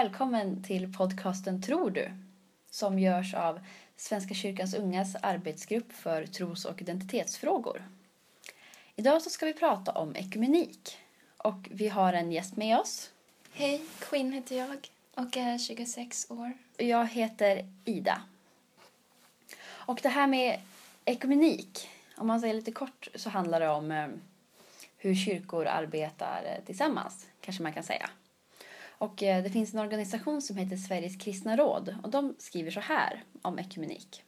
Välkommen till podcasten Tror du? Som görs av Svenska kyrkans ungas arbetsgrupp för tros och identitetsfrågor. Idag så ska vi prata om ekumenik. Och vi har en gäst med oss. Hej, Quinn heter jag och är 26 år. Jag heter Ida. Och det här med ekumenik, om man säger lite kort så handlar det om eh, hur kyrkor arbetar eh, tillsammans, kanske man kan säga. Och eh, det finns en organisation som heter Sveriges kristna råd och de skriver så här om ekumenik.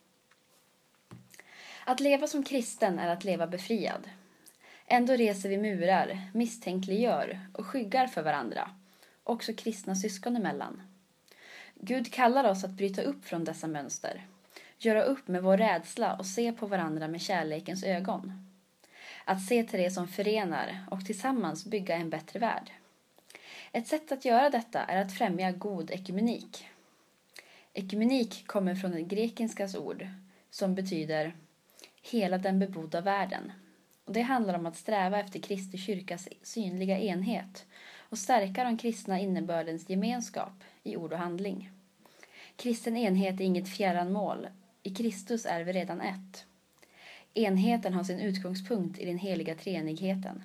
Att leva som kristen är att leva befriad. Ändå reser vi murar, misstänkliggör och skyggar för varandra, också kristna syskon emellan. Gud kallar oss att bryta upp från dessa mönster, göra upp med vår rädsla och se på varandra med kärlekens ögon. Att se till det som förenar och tillsammans bygga en bättre värld. Ett sätt att göra detta är att främja god ekumenik. Ekumenik kommer från ett grekiskans ord som betyder hela den bebodda världen. Och det handlar om att sträva efter Kristi kyrkas synliga enhet och stärka den kristna innebördens gemenskap i ord och handling. Kristen enhet är inget fjärran mål. I Kristus är vi redan ett. Enheten har sin utgångspunkt i den heliga treenigheten.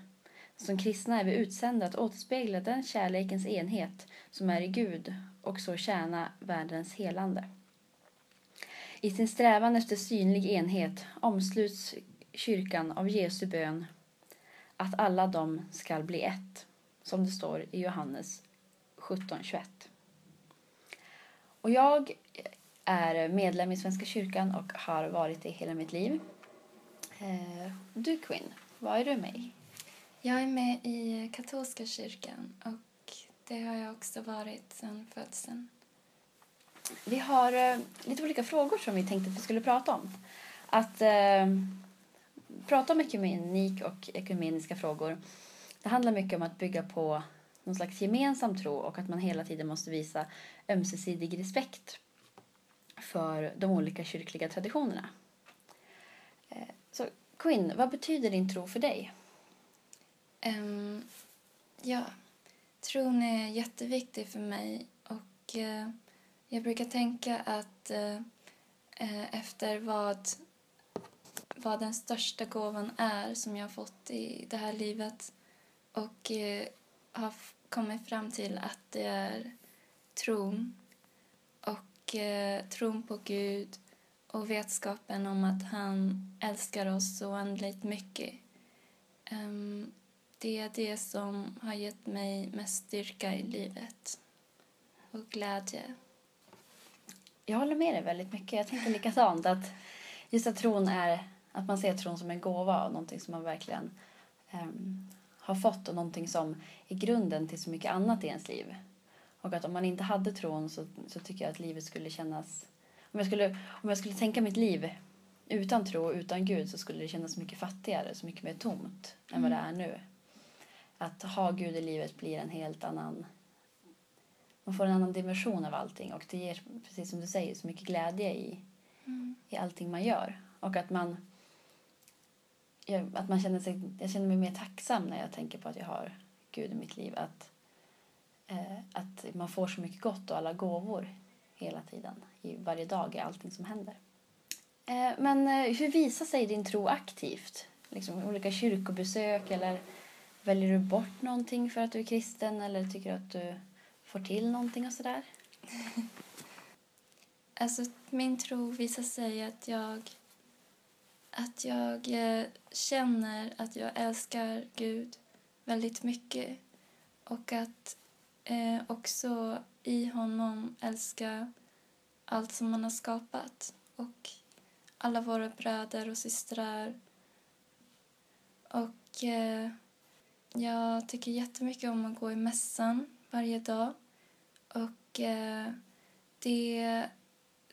Som kristna är vi utsända att återspegla den kärlekens enhet som är i Gud och så tjäna världens helande. I sin strävan efter synlig enhet omsluts kyrkan av Jesu bön att alla de skall bli ett, som det står i Johannes 17.21. Och jag är medlem i Svenska kyrkan och har varit det hela mitt liv. Eh, du Quinn, vad är du med i? Jag är med i katolska kyrkan och det har jag också varit sedan födseln. Vi har eh, lite olika frågor som vi tänkte att vi skulle prata om. Att eh, prata om ekumenik och ekumeniska frågor det handlar mycket om att bygga på någon slags gemensam tro och att man hela tiden måste visa ömsesidig respekt för de olika kyrkliga traditionerna. Eh, så Quinn, vad betyder din tro för dig? Um, ja, tron är jätteviktig för mig och uh, jag brukar tänka att uh, efter vad, vad den största gåvan är som jag har fått i det här livet och uh, har kommit fram till att det är tron och tron på Gud och vetskapen om att han älskar oss så oändligt mycket. Um, det är det som har gett mig mest styrka i livet och glädje. Jag håller med dig väldigt mycket. Jag tänker likadant. Att just att tron är att man ser tron som en gåva och någonting som man verkligen um, har fått och någonting som är grunden till så mycket annat i ens liv. Och att om man inte hade tron så, så tycker jag att livet skulle kännas... Om jag skulle, om jag skulle tänka mitt liv utan tro och utan Gud så skulle det kännas mycket fattigare, så mycket mer tomt än vad det är nu att ha Gud i livet blir en helt annan... Man får en annan dimension av allting och det ger, precis som du säger, så mycket glädje i, mm. i allting man gör. Och att man, att man känner sig... Jag känner mig mer tacksam när jag tänker på att jag har Gud i mitt liv. Att, eh, att man får så mycket gott och alla gåvor hela tiden, i varje dag, i allting som händer. Eh, men eh, hur visar sig din tro aktivt? Liksom olika kyrkobesök eller Väljer du bort någonting för att du är kristen eller tycker du att du får till någonting och sådär? alltså, min tro visar sig att jag att jag eh, känner att jag älskar Gud väldigt mycket och att eh, också i honom älska allt som han har skapat och alla våra bröder och systrar. Och eh, jag tycker jättemycket om att gå i mässan varje dag. Och eh, det,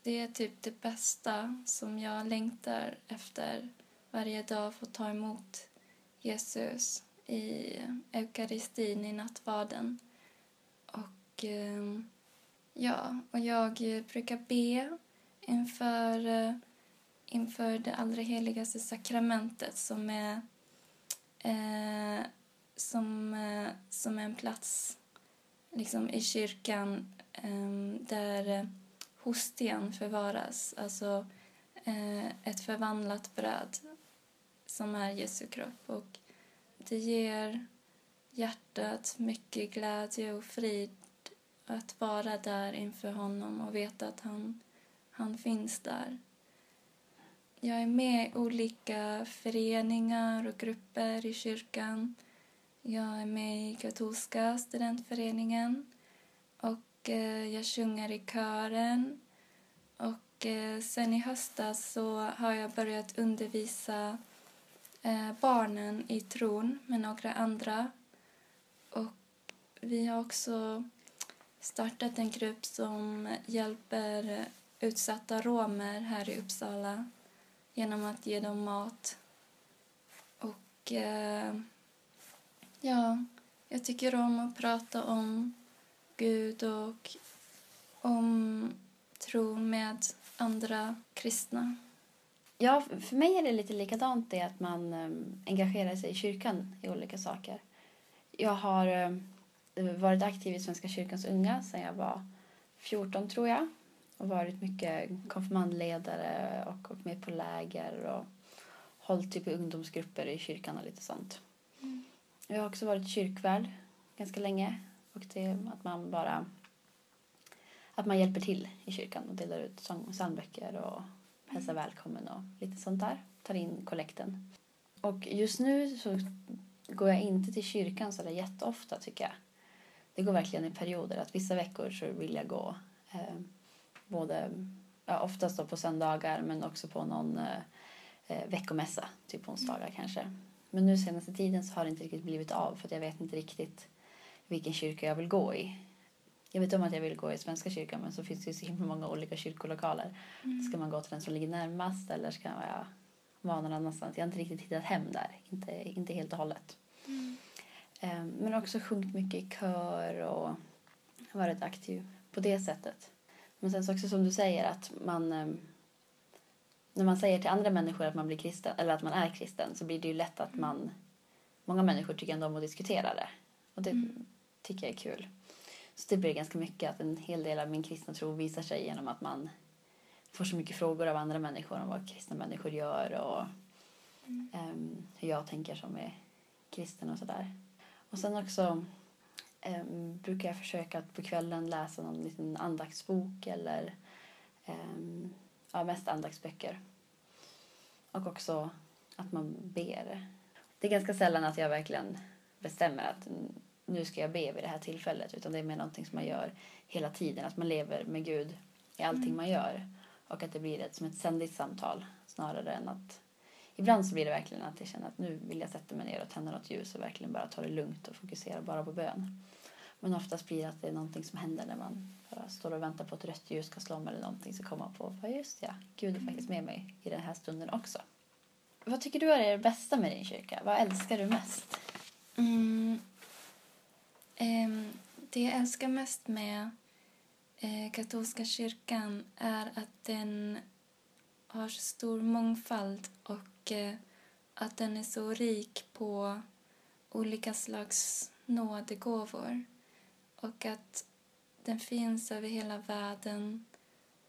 det är typ det bästa som jag längtar efter varje dag. Få ta emot Jesus i eukaristin, i nattvarden. Och eh, ja, och jag brukar be inför, eh, inför det allra heligaste sakramentet som är eh, som, eh, som en plats liksom i kyrkan ehm, där eh, hostian förvaras, alltså eh, ett förvandlat bröd som är Jesu kropp. Och det ger hjärtat mycket glädje och frid att vara där inför honom och veta att han, han finns där. Jag är med i olika föreningar och grupper i kyrkan. Jag är med i katolska studentföreningen och eh, jag sjunger i kören. Och eh, sen i höstas så har jag börjat undervisa eh, barnen i tron med några andra. Och vi har också startat en grupp som hjälper utsatta romer här i Uppsala genom att ge dem mat. Och eh, ja, jag tycker om att prata om Gud och om tro med andra kristna. Ja, för mig är det lite likadant det att man ehm, engagerar sig i kyrkan i olika saker. Jag har ehm, varit aktiv i Svenska kyrkans unga sedan jag var 14 tror jag och varit mycket konfirmandledare och åkt med på läger och hållit typ ungdomsgrupper i kyrkan och lite sånt. Jag har också varit kyrkvärd ganska länge och det att man bara att man hjälper till i kyrkan och delar ut psalmböcker och hälsar mm. välkommen och lite sånt där. Tar in kollekten. Och just nu så går jag inte till kyrkan så där jätteofta tycker jag. Det går verkligen i perioder. Att vissa veckor så vill jag gå eh, både, ja, oftast då på söndagar men också på någon eh, eh, veckomässa, typ onsdagar mm. kanske. Men nu senaste tiden så har det inte riktigt blivit av för jag vet inte riktigt vilken kyrka jag vill gå i. Jag vet om att jag vill gå i Svenska kyrkan men så finns det ju så himla många olika kyrkolokaler. Mm. Ska man gå till den som ligger närmast eller ska man vara någon annanstans? Jag har inte riktigt hittat hem där, inte, inte helt och hållet. Mm. Um, men också sjungit mycket i kör och varit aktiv på det sättet. Men sen så också som du säger att man um, när man säger till andra människor att man blir kristen eller att man är kristen så blir det ju lätt att man många människor tycker ändå om att diskutera det och det mm. tycker jag är kul. Så det blir ganska mycket att en hel del av min kristna tro visar sig genom att man får så mycket frågor av andra människor om vad kristna människor gör och mm. um, hur jag tänker som är kristen och sådär. Och sen också um, brukar jag försöka att på kvällen läsa någon liten andaktsbok eller um, ja, mest andaktsböcker. Och också att man ber. Det är ganska sällan att jag verkligen bestämmer att nu ska jag be vid det här tillfället utan det är mer någonting som man gör hela tiden, att man lever med Gud i allting mm. man gör och att det blir ett, som ett ständigt samtal snarare än att ibland så blir det verkligen att jag känner att nu vill jag sätta mig ner och tända något ljus och verkligen bara ta det lugnt och fokusera bara på bön. Men oftast blir det att det är någonting som händer när man bara står och väntar på att rött ljus ska slå om eller någonting så kommer man på, ja just ja, Gud är faktiskt med mig i den här stunden också. Vad tycker du är det bästa med din kyrka? Vad älskar du mest? Mm. Um, det jag älskar mest med eh, katolska kyrkan är att den har så stor mångfald och eh, att den är så rik på olika slags nådegåvor och att den finns över hela världen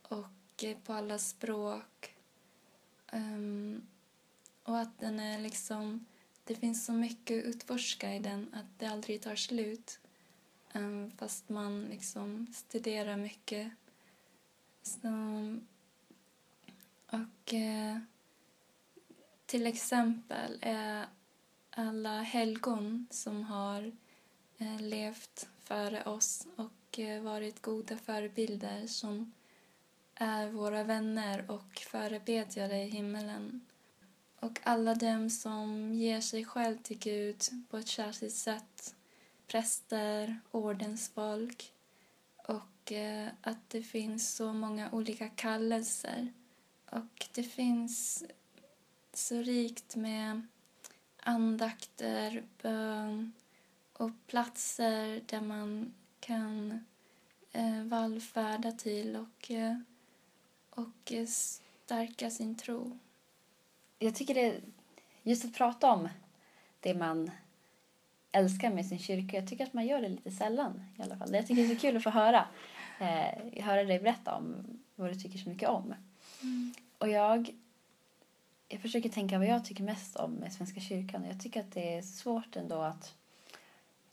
och eh, på alla språk. Um, och att den är liksom det finns så mycket att utforska i den att det aldrig tar slut. Um, fast man liksom studerar mycket. Så, och uh, till exempel är alla helgon som har uh, levt före oss och eh, varit goda förebilder som är våra vänner och förebedjare i himmelen och alla dem som ger sig själv till Gud på ett särskilt sätt. Präster, ordensfolk och eh, att det finns så många olika kallelser. Och det finns så rikt med andakter, bön och platser där man kan eh, vallfärda till och, eh, och stärka sin tro jag tycker det, just att prata om det man älskar med sin kyrka. Jag tycker att man gör det lite sällan i alla fall. Jag tycker det är så kul att få höra, eh, höra dig berätta om vad du tycker så mycket om. Mm. Och jag, jag försöker tänka vad jag tycker mest om med Svenska kyrkan. Jag tycker att det är svårt ändå att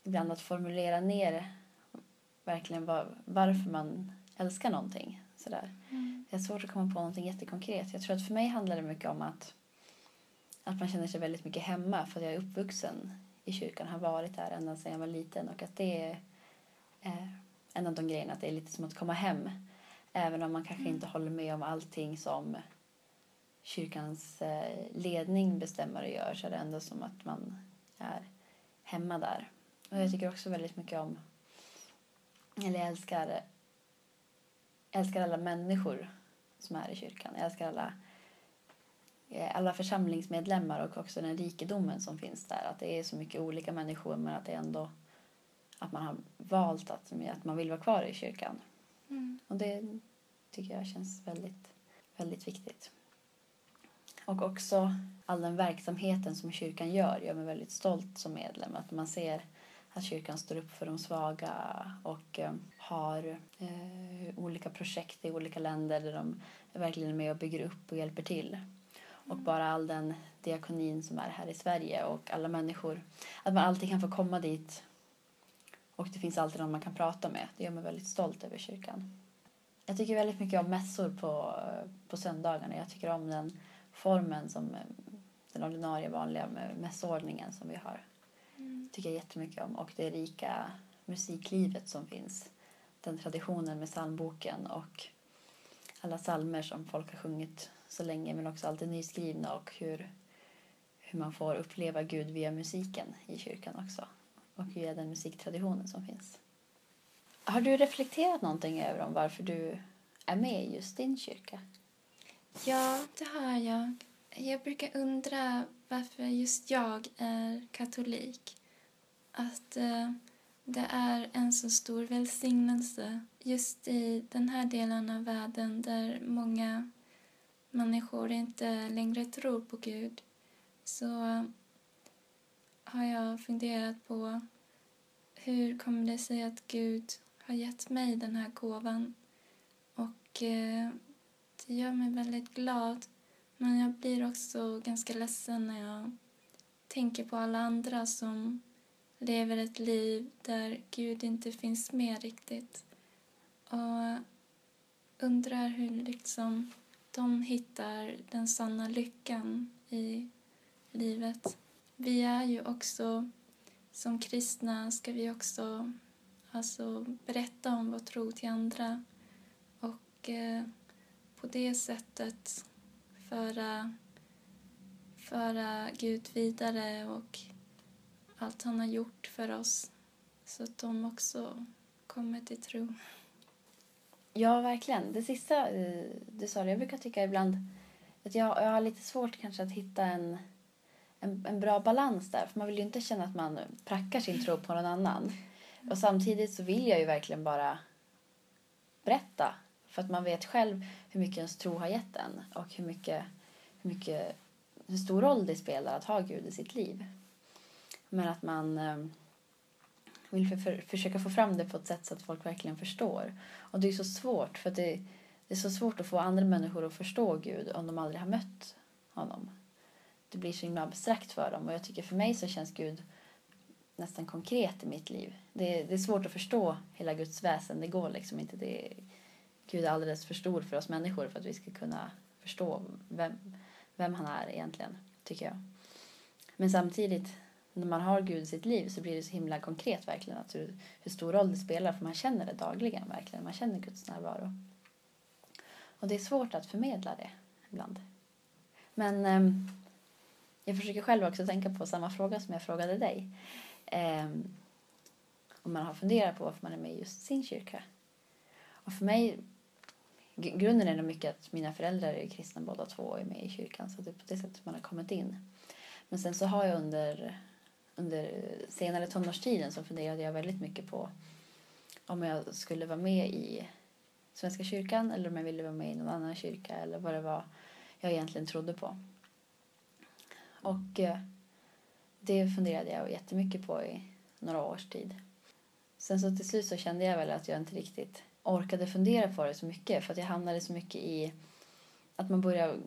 ibland att formulera ner verkligen var, varför man älskar någonting. Sådär. Mm. Det är svårt att komma på någonting jättekonkret. Jag tror att för mig handlar det mycket om att, att man känner sig väldigt mycket hemma för att jag är uppvuxen i kyrkan, har varit där ända sedan jag var liten och att det är eh, en av de grejerna, att det är lite som att komma hem. Även om man kanske Mm. inte håller med om allting som kyrkans eh, ledning bestämmer och gör så är det ändå som att man är hemma där. Och jag tycker också väldigt mycket om, eller jag älskar, älskar alla människor som är i kyrkan. Jag älskar alla, eh, alla församlingsmedlemmar och också den rikedomen som finns där. Att det är så mycket olika människor men att det ändå att man har valt att, att man vill vara kvar i kyrkan. Mm. Och det tycker jag känns väldigt, väldigt viktigt. Och också all den verksamheten som kyrkan gör gör mig väldigt stolt som medlem. Att man ser att kyrkan står upp för de svaga och eh, har eh, olika projekt i olika länder där de verkligen är med och bygger upp och hjälper till. Och bara all den diakonin som är här i Sverige och alla människor. Att man alltid kan få komma dit och det finns alltid någon man kan prata med. Det gör mig väldigt stolt över kyrkan. Jag tycker väldigt mycket om mässor på, på söndagarna. Jag tycker om den formen som eh, den ordinarie vanliga mässordningen som vi har. Mm. tycker jag jättemycket om. Och det rika musiklivet som finns. Den traditionen med psalmboken och alla psalmer som folk har sjungit så länge men också alltid nyskrivna och hur, hur man får uppleva Gud via musiken i kyrkan också. Och via den musiktraditionen som finns. Har du reflekterat någonting över om varför du är med i just din kyrka? Ja, det har jag. Jag brukar undra varför just jag är katolik. Att eh, det är en så stor välsignelse just i den här delen av världen där många människor inte längre tror på Gud. Så har jag funderat på hur kommer det sig att Gud har gett mig den här gåvan. Och eh, det gör mig väldigt glad. Men jag blir också ganska ledsen när jag tänker på alla andra som lever ett liv där Gud inte finns med riktigt. Och undrar hur liksom de hittar den sanna lyckan i livet. Vi är ju också, som kristna ska vi också alltså, berätta om vår tro till andra. Och eh, på det sättet föra, eh, föra eh, Gud vidare och allt han har gjort för oss så att de också kommer till tro. Ja, verkligen. Det sista eh, du sa, jag brukar tycka ibland att jag, jag har lite svårt kanske att hitta en, en, en bra balans där. För man vill ju inte känna att man prackar sin tro på någon annan. Och samtidigt så vill jag ju verkligen bara berätta. För att man vet själv hur mycket ens tro har gett en och hur mycket, hur mycket hur stor roll det spelar att ha Gud i sitt liv. Men att man eh, vill för, för, försöka få fram det på ett sätt så att folk verkligen förstår. Och det är så svårt för att det, det är så svårt att få andra människor att förstå Gud om de aldrig har mött honom. Det blir så himla abstrakt för dem och jag tycker för mig så känns Gud nästan konkret i mitt liv. Det, det är svårt att förstå hela Guds väsen. Det går liksom inte. Det, Gud är alldeles för stor för oss människor för att vi ska kunna förstå vem, vem han är egentligen, tycker jag. Men samtidigt, när man har Gud i sitt liv så blir det så himla konkret verkligen att hur, hur stor roll det spelar för man känner det dagligen verkligen. Man känner Guds närvaro. Och det är svårt att förmedla det ibland. Men eh, jag försöker själv också tänka på samma fråga som jag frågade dig. Eh, om man har funderat på varför man är med i just sin kyrka. Och för mig, grunden är nog mycket att mina föräldrar är kristna båda två och är med i kyrkan. Så det är på det sättet man har kommit in. Men sen så har jag under, under senare tonårstiden så funderade jag väldigt mycket på om jag skulle vara med i Svenska kyrkan eller om jag ville vara med i någon annan kyrka eller vad det var jag egentligen trodde på. Och eh, det funderade jag jättemycket på i några års tid. Sen så till slut så kände jag väl att jag inte riktigt orkade fundera på det så mycket för att jag hamnade så mycket i att man börjar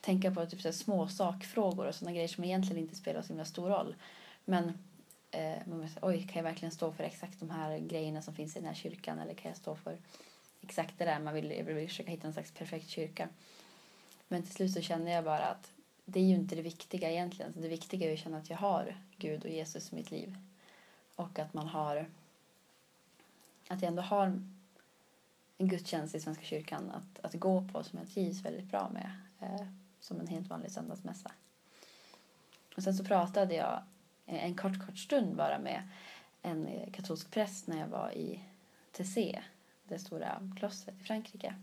tänka på typ så här små sakfrågor och sådana grejer som egentligen inte spelar så himla stor roll. Men eh, man säga, oj, kan jag verkligen stå för exakt de här grejerna som finns i den här kyrkan eller kan jag stå för exakt det där man vill, jag vill försöka hitta en slags perfekt kyrka. Men till slut så kände jag bara att det är ju inte det viktiga egentligen. Det viktiga är att känna att jag har Gud och Jesus i mitt liv. Och att man har att jag ändå har gudstjänst i Svenska kyrkan att, att gå på som jag trivs väldigt bra med. Eh, som en helt vanlig söndagsmässa. Och sen så pratade jag eh, en kort, kort stund bara med en eh, katolsk präst när jag var i Tessé, det stora klostret i Frankrike.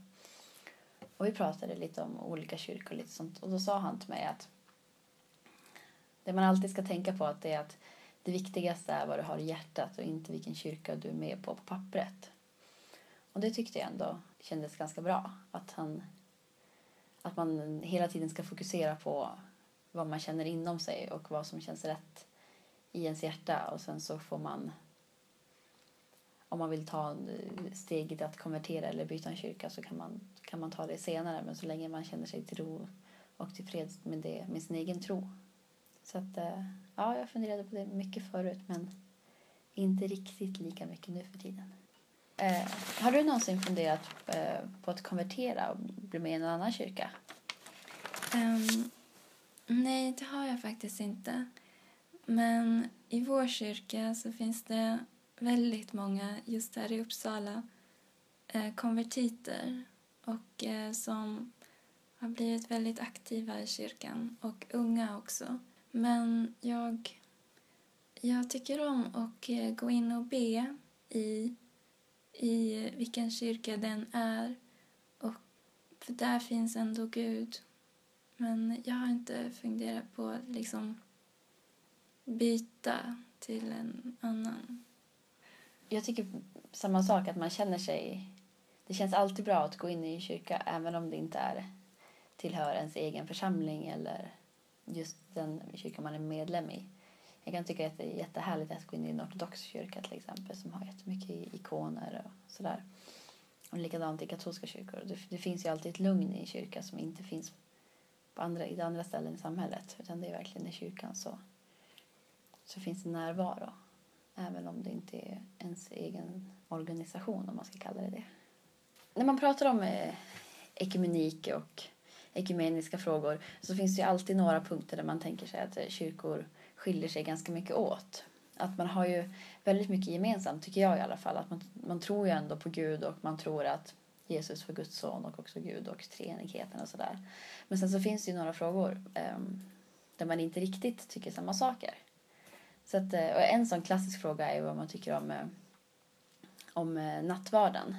Och vi pratade lite om olika kyrkor och lite sånt. Och då sa han till mig att det man alltid ska tänka på att det är att det viktigaste är vad du har i hjärtat och inte vilken kyrka du är med på på pappret. Och det tyckte jag ändå kändes ganska bra. Att, han, att man hela tiden ska fokusera på vad man känner inom sig och vad som känns rätt i ens hjärta. Och sen så får man, om man vill ta steget att konvertera eller byta en kyrka så kan man, kan man ta det senare. Men så länge man känner sig till ro och tillfreds med, det, med sin egen tro. Så att, eh, ja, jag funderade på det mycket förut men inte riktigt lika mycket nu för tiden. Eh, har du någonsin funderat eh, på att konvertera och bli med i en annan kyrka? Um, nej, det har jag faktiskt inte. Men i vår kyrka så finns det väldigt många, just här i Uppsala, eh, konvertiter och eh, som har blivit väldigt aktiva i kyrkan och unga också. Men jag, jag tycker om att eh, gå in och be i i vilken kyrka den är. Och, för där finns ändå Gud. Men jag har inte funderat på att liksom byta till en annan. Jag tycker samma sak, att man känner sig... Det känns alltid bra att gå in i en kyrka även om det inte är tillhör ens egen församling eller just den kyrka man är medlem i. Jag kan tycka att det är jättehärligt att gå in i en ortodox kyrka till exempel som har jättemycket ikoner och sådär. Och likadant i katolska kyrkor. Det, det, finns ju alltid ett lugn i kyrkan som inte finns på andra, i andra ställen i samhället. Utan det är verkligen i kyrkan så, så finns det närvaro. Även om det inte är ens egen organisation om man ska kalla det det. När man pratar om eh, ekumenik och ekumeniska frågor så finns det ju alltid några punkter där man tänker sig att eh, kyrkor skiljer sig ganska mycket åt. Att man har ju väldigt mycket gemensamt, tycker jag i alla fall. Att man, man tror ju ändå på Gud och man tror att Jesus var Guds son och också Gud och treenigheten och sådär. Men sen så finns det ju några frågor um, där man inte riktigt tycker samma saker. Så att, eh, och en sån klassisk fråga är vad man tycker om, eh, om eh, nattvarden.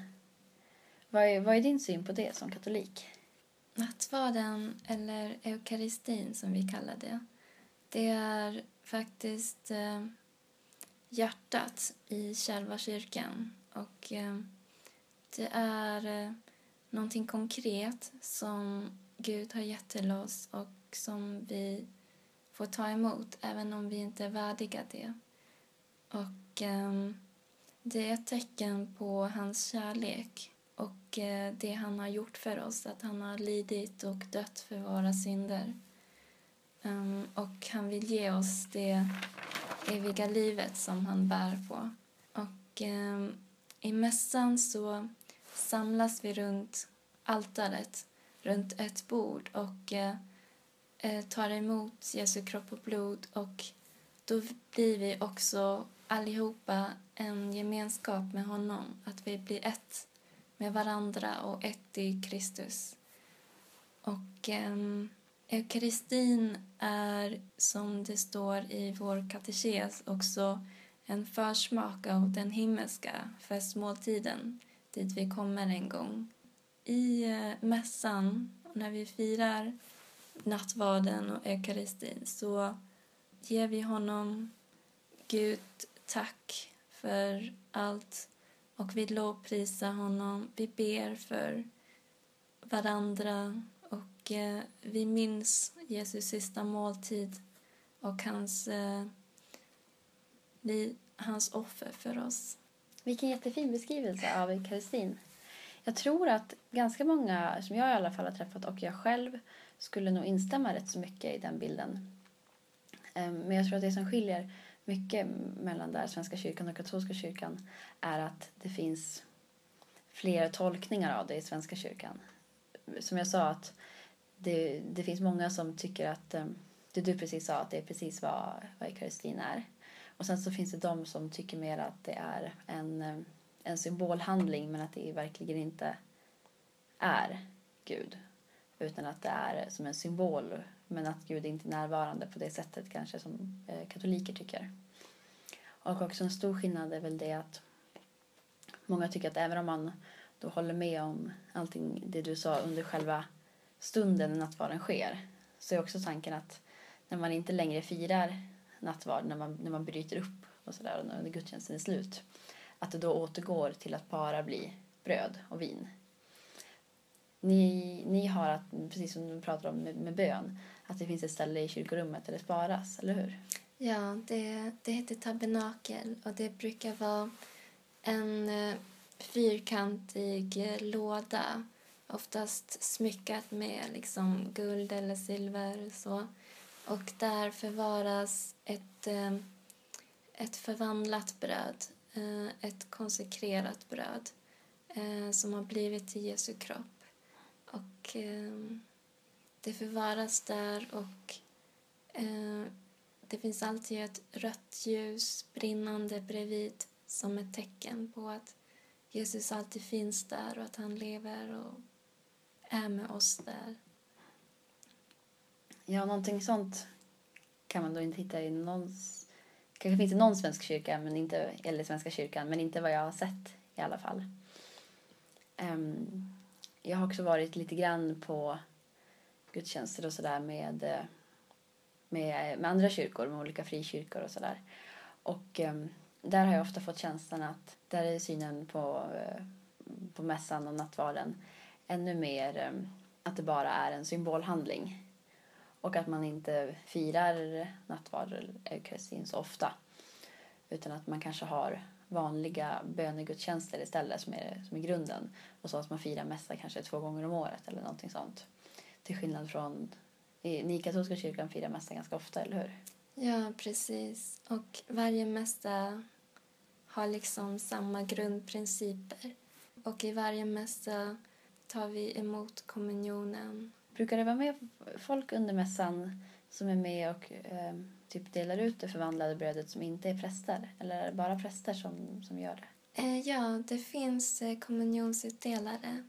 Vad är, vad är din syn på det som katolik? Nattvarden, eller eukaristin som vi kallar det, det är faktiskt eh, hjärtat i själva kyrkan. Och eh, det är eh, någonting konkret som Gud har gett till oss och som vi får ta emot även om vi inte är värdiga det. Och eh, det är ett tecken på hans kärlek och eh, det han har gjort för oss, att han har lidit och dött för våra synder. Um, och han vill ge oss det eviga livet som han bär på. Och um, i mässan så samlas vi runt altaret, runt ett bord och uh, tar emot Jesu kropp och blod och då blir vi också allihopa en gemenskap med honom, att vi blir ett med varandra och ett i Kristus. Och um, Eukaristin är, som det står i vår katekes, också en försmak av den himmelska festmåltiden dit vi kommer en gång. I eh, mässan, när vi firar nattvarden och eukaristin så ger vi honom Gud tack för allt och vi lovprisar honom. Vi ber för varandra eh, vi minns Jesus sista måltid och hans... Eh, vi hans offer för oss. Vilken jättefin beskrivelse av eukaristin. Jag tror att ganska många, som jag i alla fall har träffat och jag själv, skulle nog instämma rätt så mycket i den bilden. Ehm, men jag tror att det som skiljer mycket mellan där Svenska kyrkan och katolska kyrkan är att det finns flera tolkningar av det i Svenska kyrkan. Som jag sa, att det, det finns många som tycker att eh, det du precis sa, att det är precis vad, vad eukaristin är. Och sen så finns det de som tycker mer att det är en, eh, en symbolhandling men att det verkligen inte är Gud. Utan att det är som en symbol men att Gud inte är närvarande på det sättet kanske som eh, katoliker tycker. Och också en stor skillnad är väl det att många tycker att även om man då håller med om allting det du sa under själva stunden när nattvarden sker så är också tanken att när man inte längre firar nattvard, när man, när man bryter upp och sådär när gudstjänsten är slut, att det då återgår till att bara bli bröd och vin. Ni, ni har, att, precis som du pratar om med, med bön, att det finns ett ställe i kyrkorummet där det sparas, eller hur? Ja, det, det heter tabernakel och det brukar vara en eh, fyrkantig eh, låda oftast smyckat med liksom guld eller silver. Så. Och där förvaras ett, eh, ett förvandlat bröd, eh, ett konsekrerat bröd eh, som har blivit till Jesu kropp. Och det förvaras där och det finns alltid ett rött ljus brinnande bredvid som ett tecken på att Jesus alltid finns där och att han lever och är med oss där. Ja, någonting sånt kan man då inte hitta i någon... kanske finns i någon svensk kyrka, men inte, eller Svenska kyrkan, men inte vad jag har sett i alla fall. Um, jag har också varit lite grann på gudstjänster och sådär med eh, med, med andra kyrkor, med olika frikyrkor och sådär. Och um, där har jag ofta fått känslan att där är synen på, eh, på mässan och nattvarden ännu mer eh, att det bara är en symbolhandling. Och att man inte firar nattvard eller eukaristin så ofta. Utan att man kanske har vanliga bönegudstjänster istället som är, som är grunden. Och så att man firar mässa kanske två gånger om året eller någonting sånt. Till skillnad från ni i katolska kyrkan firar mässa ganska ofta, eller hur? Ja, precis. Och varje mässa har liksom samma grundprinciper. Och i varje mässa tar vi emot kommunionen. Brukar det vara med folk under mässan som är med och eh, typ delar ut det förvandlade brödet som inte är präster? Eller är det bara präster som, som gör det? Eh, ja, det finns eh, kommunionsutdelare.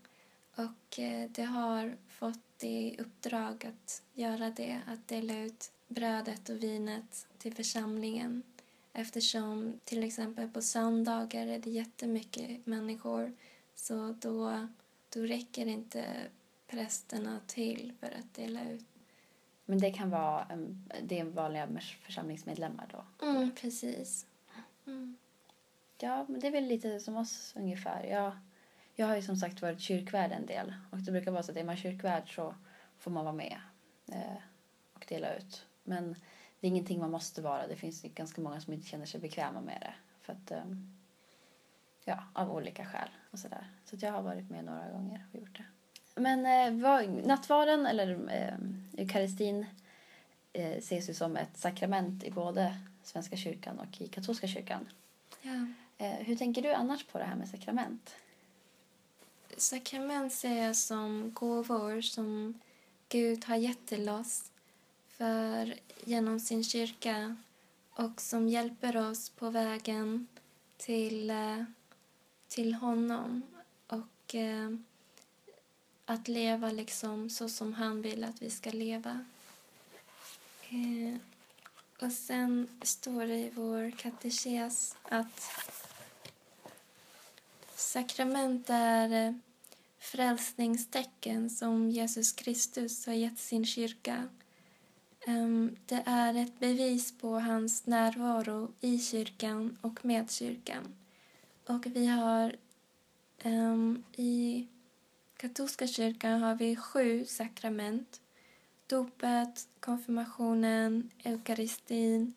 Och eh, det har fått i uppdrag att göra det, att dela ut brödet och vinet till församlingen eftersom till exempel på söndagar är det jättemycket människor så då, då räcker inte prästerna till för att dela ut. Men det kan vara det är vanliga församlingsmedlemmar då? Mm, precis. Mm. Ja, men det är väl lite som oss ungefär. Jag jag har ju som sagt varit kyrkvärd en del och det brukar vara så att är man kyrkvärd så får man vara med eh, och dela ut. Men det är ingenting man måste vara. Det finns ganska många som inte känner sig bekväma med det. För att, eh, ja, av olika skäl och sådär. Så jag har varit med några gånger och gjort det. Men eh, vad, nattvarden eller eh, eukaristin eh, ses ju som ett sakrament i både Svenska kyrkan och i katolska kyrkan. Ja. Eh, hur tänker du annars på det här med sakrament? Sakrament ser jag som gåvor som Gud har gett till oss för, genom sin kyrka och som hjälper oss på vägen till, eh, till honom och eh, att leva liksom så som han vill att vi ska leva. Eh, och sen står det i vår katekes att Sakrament är eh, frälsningstecken som Jesus Kristus har gett sin kyrka. Ehm, det är ett bevis på hans närvaro i kyrkan och med kyrkan. Och vi har um, i katolska kyrkan har vi sju sakrament. Dopet, konfirmationen, eukaristin,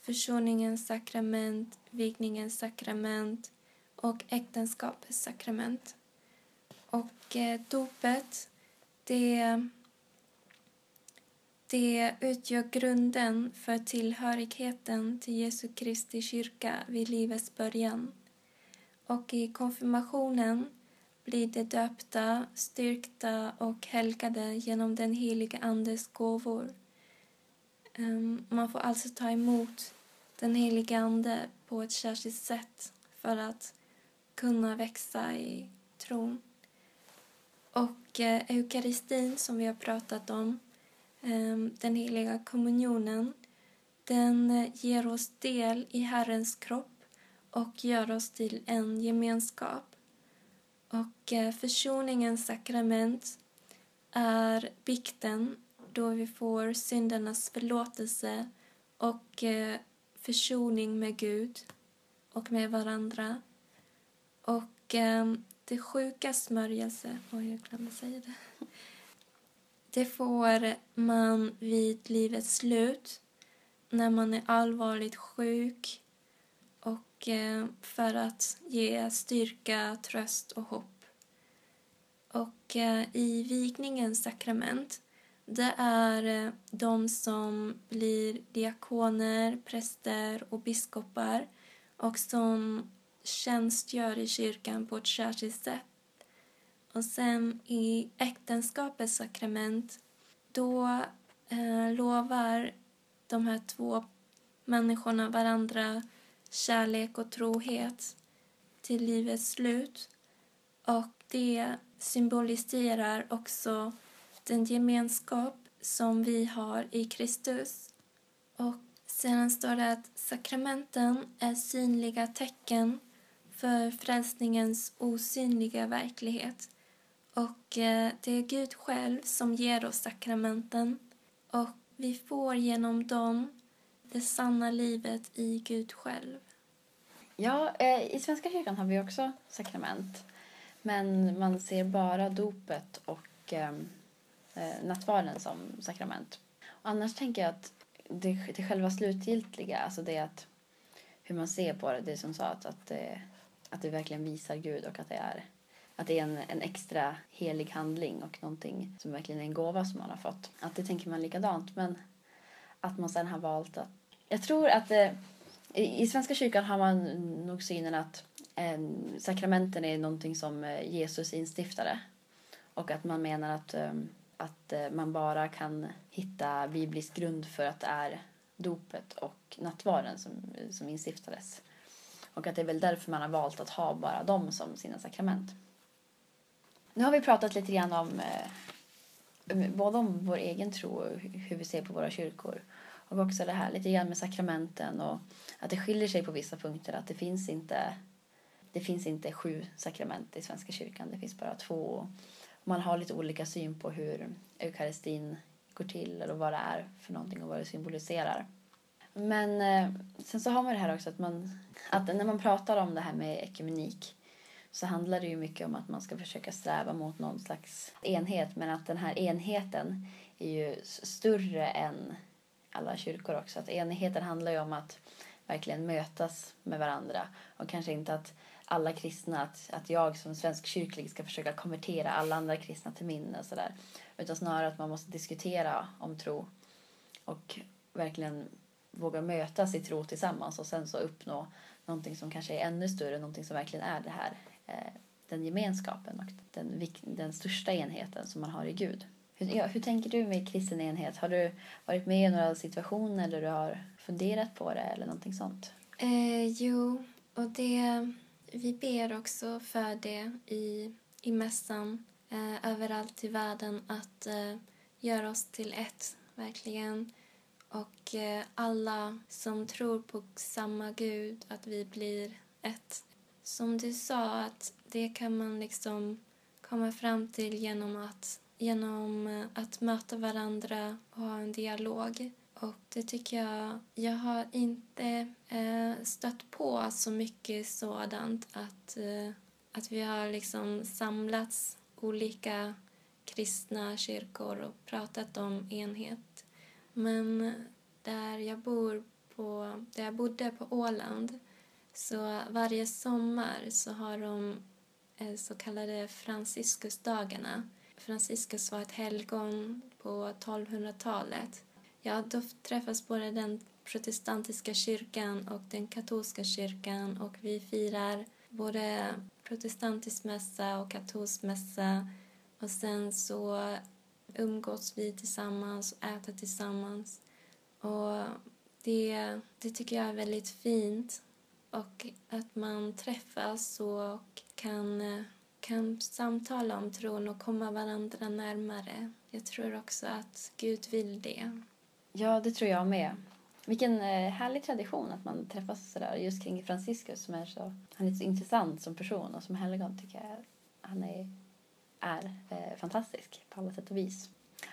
försoningens sakrament, vigningens sakrament och äktenskapets sakrament. Och eh, dopet, det, det utgör grunden för tillhörigheten till Jesu Kristi kyrka vid livets början. Och i konfirmationen blir de döpta, styrkta och helgade genom den heliga Andes gåvor. Ehm, man får alltså ta emot den heliga Ande på ett särskilt sätt för att kunna växa i tron. Och eh, eukaristin som vi har pratat om, ehm, den heliga kommunionen, den eh, ger oss del i Herrens kropp och gör oss till en gemenskap. Och eh, försoningens sakrament är bikten då vi får syndernas förlåtelse och eh, försoning med Gud och med varandra. Och eh, det sjuka smörjelse, oj jag glömde säga det. Det får man vid livets slut när man är allvarligt sjuk och för att ge styrka, tröst och hopp. Och eh, i vigningens sakrament det är eh, de som blir diakoner, präster och biskopar och som tjänstgör i kyrkan på ett särskilt sätt. Och sen i äktenskapets sakrament, då eh, lovar de här två människorna varandra kärlek och trohet till livets slut. Och det symboliserar också den gemenskap som vi har i Kristus. Och sedan står det att sakramenten är synliga tecken för frälsningens osynliga verklighet. Och eh, det är Gud själv som ger oss sakramenten och vi får genom dem det sanna livet i Gud själv. Ja, eh, i Svenska kyrkan har vi också sakrament. Men man ser bara dopet och ehm, eh, nattvarden som sakrament. Och annars tänker jag att det, det själva slutgiltiga, alltså det att hur man ser på det, det som sa att, att, det, att det verkligen visar Gud och att det är att det är en, en extra helig handling och någonting som verkligen är en gåva som man har fått. Att det tänker man likadant, men att man sen har valt att... Jag tror att eh, i, Svenska kyrkan har man nog synen att eh, sakramenten är någonting som eh, Jesus instiftade och att man menar att eh, att eh, man bara kan hitta biblisk grund för att det är dopet och nattvarden som, som instiftades. Och att det är väl därför man har valt att ha bara dem som sina sakrament. Nu har vi pratat lite grann om eh, både om vår egen tro och hur vi ser på våra kyrkor. Och också det här lite grann med sakramenten och att det skiljer sig på vissa punkter. Att det finns inte, det finns inte sju sakrament i Svenska kyrkan, det finns bara två man har lite olika syn på hur eukaristin går till eller vad det är för någonting och vad det symboliserar. Men eh, sen så har man det här också att, man, att när man pratar om det här med ekumenik så handlar det ju mycket om att man ska försöka sträva mot någon slags enhet men att den här enheten är ju större än alla kyrkor också. Att enigheten handlar ju om att verkligen mötas med varandra och kanske inte att alla kristna, att, att jag som svensk kyrklig ska försöka konvertera alla andra kristna till min och sådär. Utan snarare att man måste diskutera om tro och verkligen våga mötas i tro tillsammans och sen så uppnå någonting som kanske är ännu större, någonting som verkligen är det här, eh, den gemenskapen och den, den största enheten som man har i Gud. Hur, ja, hur tänker du med kristen enhet? Har du varit med i några situationer där du har funderat på det eller någonting sånt? Eh, jo, och det vi ber också för det i, i mässan eh, överallt i världen att eh, göra oss till ett, verkligen. Och eh, alla som tror på samma Gud, att vi blir ett. Som du sa, att det kan man liksom komma fram till genom att, genom eh, att möta varandra och ha en dialog. Och det tycker jag, jag har inte eh, stött på så mycket sådant att, eh, att vi har liksom samlats olika kristna kyrkor och pratat om enhet. Men där jag bor på, där jag bodde på Åland Så varje sommar så har de eh, så kallade Franciscusdagarna. Franciscus var ett helgon på 1200-talet. Ja, då träffas både den protestantiska kyrkan och den katolska kyrkan och vi firar både protestantisk mässa och katolsk mässa och sen så umgås vi tillsammans och äter tillsammans. Och det, det tycker jag är väldigt fint. Och att man träffas och kan, eh, kan samtala om tron och komma varandra närmare. Jag tror också att Gud vill det. Ja, det tror jag med. Vilken eh, härlig tradition att man träffas sådär just kring Franciscus som är så, han är så intressant som person och som helgon tycker jag han är, är eh, fantastisk på alla sätt och vis.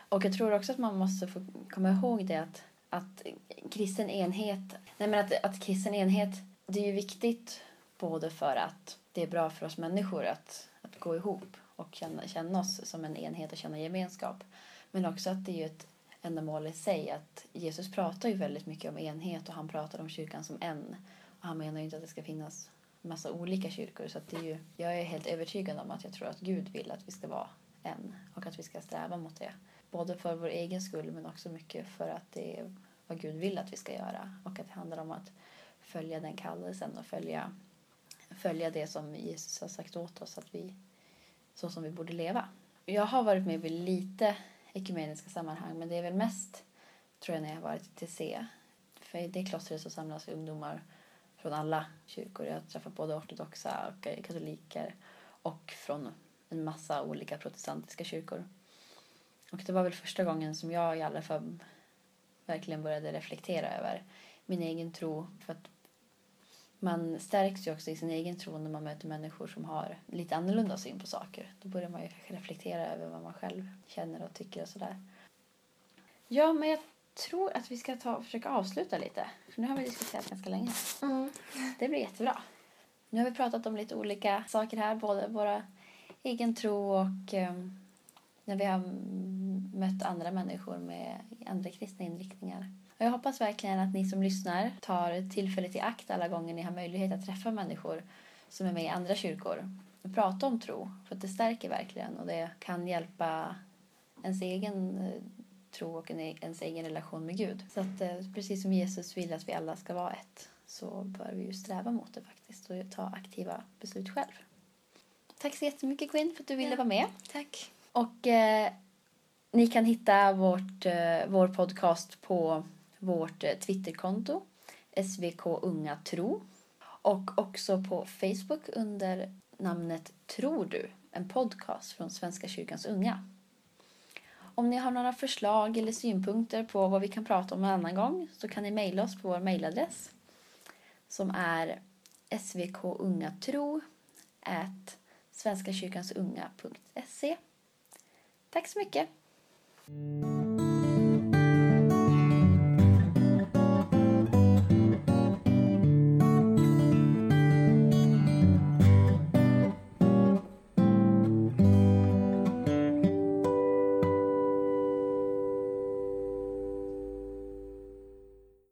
Och jag tror också att man måste få komma ihåg det att, att kristen enhet, nej men att, att kristen enhet, det är ju viktigt både för att det är bra för oss människor att gå ihop och känna, känna oss som en enhet och känna gemenskap. Men också att det är ju ett ändamål i sig. Att Jesus pratar ju väldigt mycket om enhet och han pratar om kyrkan som en. Och han menar ju inte att det ska finnas massa olika kyrkor. Så det är ju, jag är helt övertygad om att jag tror att Gud vill att vi ska vara en och att vi ska sträva mot det. Både för vår egen skull men också mycket för att det är vad Gud vill att vi ska göra och att det handlar om att följa den kallelsen och följa, följa det som Jesus har sagt åt oss att vi, så som vi borde leva. Jag har varit med vid lite ekumeniska sammanhang men det är väl mest tror jag när jag har varit i TC. För i det klostret så samlas ungdomar från alla kyrkor. Jag har träffat både ortodoxa och katoliker och från en massa olika protestantiska kyrkor. Och det var väl första gången som jag i alla fall verkligen började reflektera över min egen tro. För att man stärks ju också i sin egen tro när man möter människor som har lite annorlunda syn på saker. Då börjar man ju reflektera över vad man själv känner och tycker och sådär. Ja, men jag tror att vi ska ta försöka avsluta lite. För nu har vi diskuterat ganska länge. Mm. Det blir jättebra. Nu har vi pratat om lite olika saker här, både våra egen tro och um, när vi har mött andra människor med andra kristna inriktningar. Och jag hoppas verkligen att ni som lyssnar tar tillfället i akt alla gånger ni har möjlighet att träffa människor som är med i andra kyrkor och prata om tro. För det stärker verkligen och det kan hjälpa ens egen eh, tro och e-, ens egen relation med Gud. Så att eh, precis som Jesus vill att vi alla ska vara ett så bör vi ju sträva mot det faktiskt och ta aktiva beslut själv. Tack så jättemycket Quinn för att du ville ja, vara med. Tack. Och eh, ni kan hitta vårt, eh, vår podcast på vårt eh, Twitterkonto, SVK Unga Tro. Och också på Facebook under namnet Tror du? En podcast från Svenska kyrkans unga. Om ni har några förslag eller synpunkter på vad vi kan prata om en annan gång så kan ni mejla oss på vår mejladress som är svkungatro svenskakyrkansunga.se. Tack så mycket!